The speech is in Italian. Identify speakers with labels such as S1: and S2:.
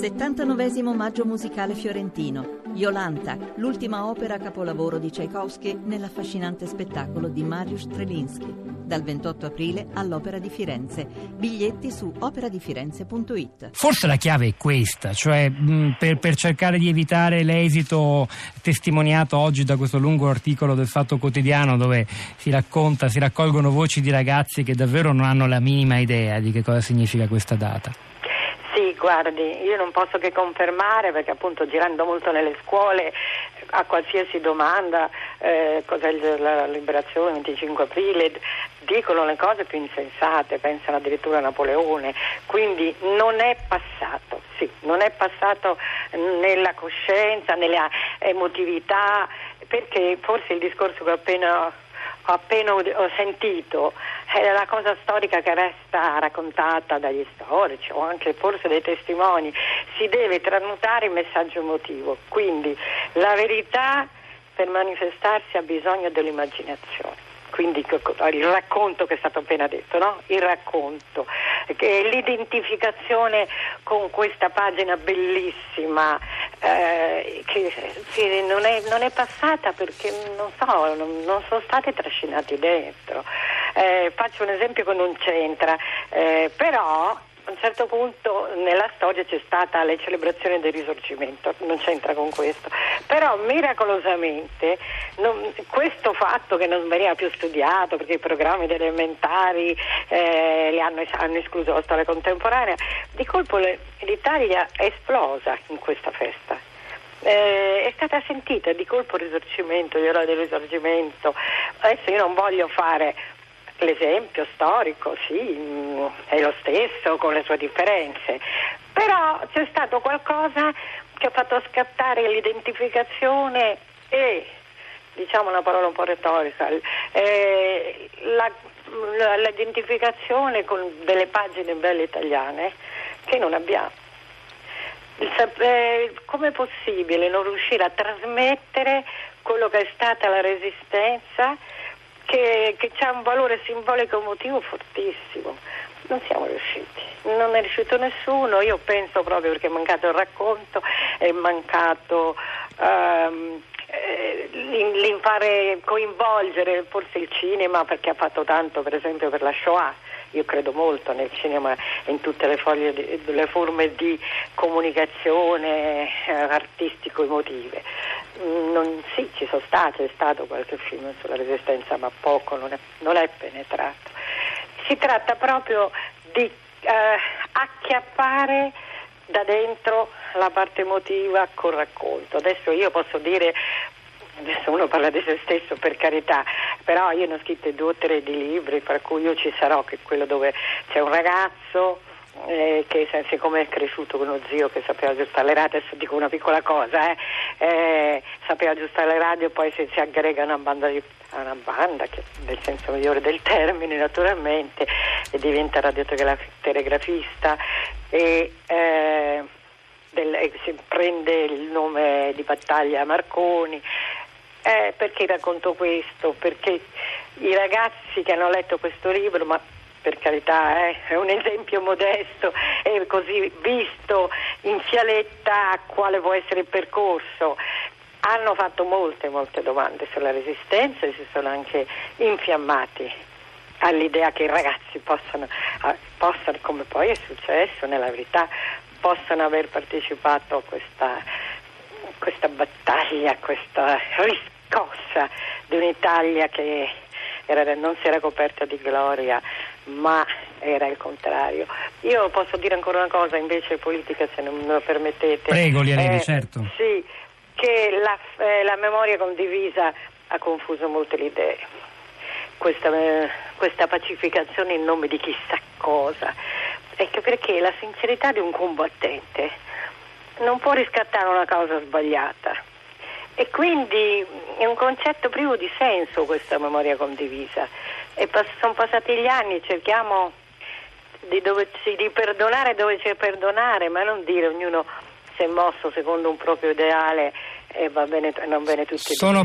S1: 79 Maggio musicale fiorentino. Iolanta, l'ultima opera capolavoro di Tchaikovsky nell'affascinante spettacolo di Mariusz Strelinski. Dal 28 aprile all'Opera di Firenze. Biglietti su operadifirenze.it.
S2: Forse la chiave è questa, cioè mh, per, per, cercare di evitare l'esito testimoniato oggi da questo lungo articolo del Fatto Quotidiano dove si racconta, si raccolgono voci di ragazzi che davvero non hanno la minima idea di che cosa significa questa data.
S3: Guardi, io non posso che confermare perché appunto girando molto nelle scuole a qualsiasi domanda eh, cos'è la liberazione 25 aprile dicono le cose più insensate, pensano addirittura a Napoleone, quindi non è passato, sì, non è passato nella coscienza, nella emotività, perché forse il discorso che ho appena appena ho sentito è la cosa storica che resta raccontata dagli storici o anche forse dai testimoni, si deve tramutare in messaggio emotivo, quindi la verità per manifestarsi ha bisogno dell'immaginazione. Quindi il racconto che è stato appena detto, no? il racconto, l'identificazione con questa pagina bellissima eh, che, che non, è, non, è, passata perché non so, non, non sono state trascinati dentro. Eh, faccio un esempio che non c'entra, eh, però a un certo punto nella storia c'è stata la celebrazione del risorgimento, non c'entra con questo, però miracolosamente non, questo fatto che non veniva più studiato perché i programmi delle elementari eh, hanno, hanno, escluso la storia contemporanea, di colpo le, l'Italia è esplosa in questa festa. Eh, è stata sentita di colpo il risorgimento, gli eroi del risorgimento. Adesso io non voglio fare l'esempio storico, sì, è lo stesso con le sue differenze, però c'è stato qualcosa che ha fatto scattare l'identificazione e, diciamo una parola un po' retorica, eh, la, l'identificazione con delle pagine belle italiane che non abbiamo. Eh, com'è possibile non riuscire a trasmettere quello che è stata la resistenza che, che ha un valore simbolico emotivo fortissimo. Non siamo riusciti, non è riuscito nessuno, io penso proprio perché è mancato il racconto, è mancato um, l'infare coinvolgere forse il cinema perché ha fatto tanto per esempio per la Shoah io credo molto nel cinema e in tutte le, di, le forme di comunicazione eh, artistico-emotive. Non, sì, ci sono stati, è stato qualche film sulla resistenza, ma poco, non è, non è penetrato. Si tratta proprio di eh, acchiappare da dentro la parte emotiva col racconto. Adesso io posso dire adesso uno parla di se stesso per carità, però io ne ho scritti due o tre di libri, per cui io ci sarò, che è quello dove c'è un ragazzo eh, che siccome è cresciuto con uno zio che sapeva aggiustare le radio, adesso dico una piccola cosa, eh, eh, sapeva aggiustare le radio, poi si, si aggrega una banda, di, una banda che, nel senso migliore del termine naturalmente, e diventa radiotelegrafista e eh, del, prende il nome di battaglia Marconi eh, perché racconto questo? Perché i ragazzi che hanno letto questo libro, ma per carità eh, è un esempio modesto e così visto in fialetta quale può essere il percorso, hanno fatto molte molte domande sulla resistenza e si sono anche infiammati all'idea che i ragazzi possano, possano come poi è successo nella verità, possano aver partecipato a questa questa battaglia, questa riscossa di un'Italia che era, non si era coperta di gloria, ma era il contrario. Io posso dire ancora una cosa invece politica, se non me lo permettete.
S2: Prego, Lialevi, eh, certo.
S3: Sì, che la, eh, la, memoria condivisa ha confuso molte le idee. Questa, eh, questa pacificazione in nome di chissà cosa. Ecco perché la sincerità di un combattente non può riscattare una cosa sbagliata. E quindi è un concetto privo di senso questa memoria condivisa. Pass- sono passati gli anni, cerchiamo di, dove, di perdonare dove c'è perdonare, ma non dire ognuno si è mosso secondo un proprio ideale e va bene, non bene tutti
S2: Sono